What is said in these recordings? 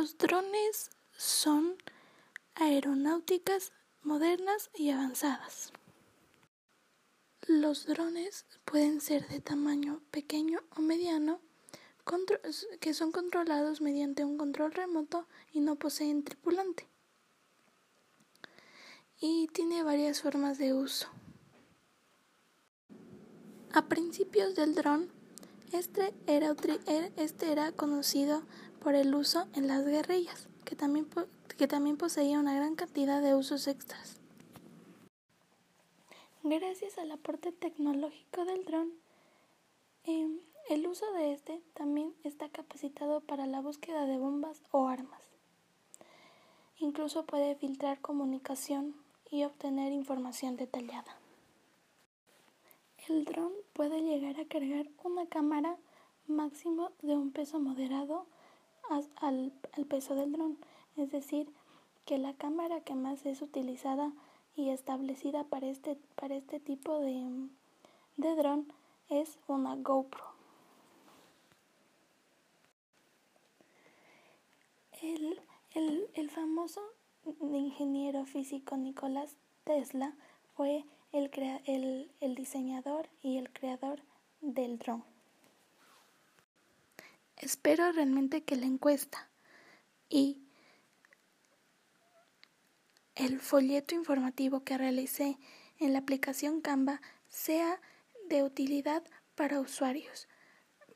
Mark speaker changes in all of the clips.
Speaker 1: Los drones son aeronáuticas modernas y avanzadas. Los drones pueden ser de tamaño pequeño o mediano, que son controlados mediante un control remoto y no poseen tripulante. Y tiene varias formas de uso. A principios del dron, este era, este era conocido por el uso en las guerrillas, que también, que también poseía una gran cantidad de usos extras. Gracias al aporte tecnológico del dron, em, el uso de este también está capacitado para la búsqueda de bombas o armas. Incluso puede filtrar comunicación y obtener información detallada. El dron puede llegar a cargar una cámara máximo de un peso moderado al, peso del dron, es decir, que la cámara que más es utilizada y establecida para este, para este tipo de, de dron es una GoPro. El, el, el famoso ingeniero físico Nicolás Tesla fue el, el, diseñador y el creador del dron. Espero realmente que la encuesta y el folleto informativo que realicé en la aplicación Canva sea de utilidad para usuarios,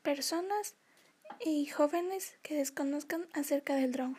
Speaker 1: personas y jóvenes que desconozcan acerca del dron.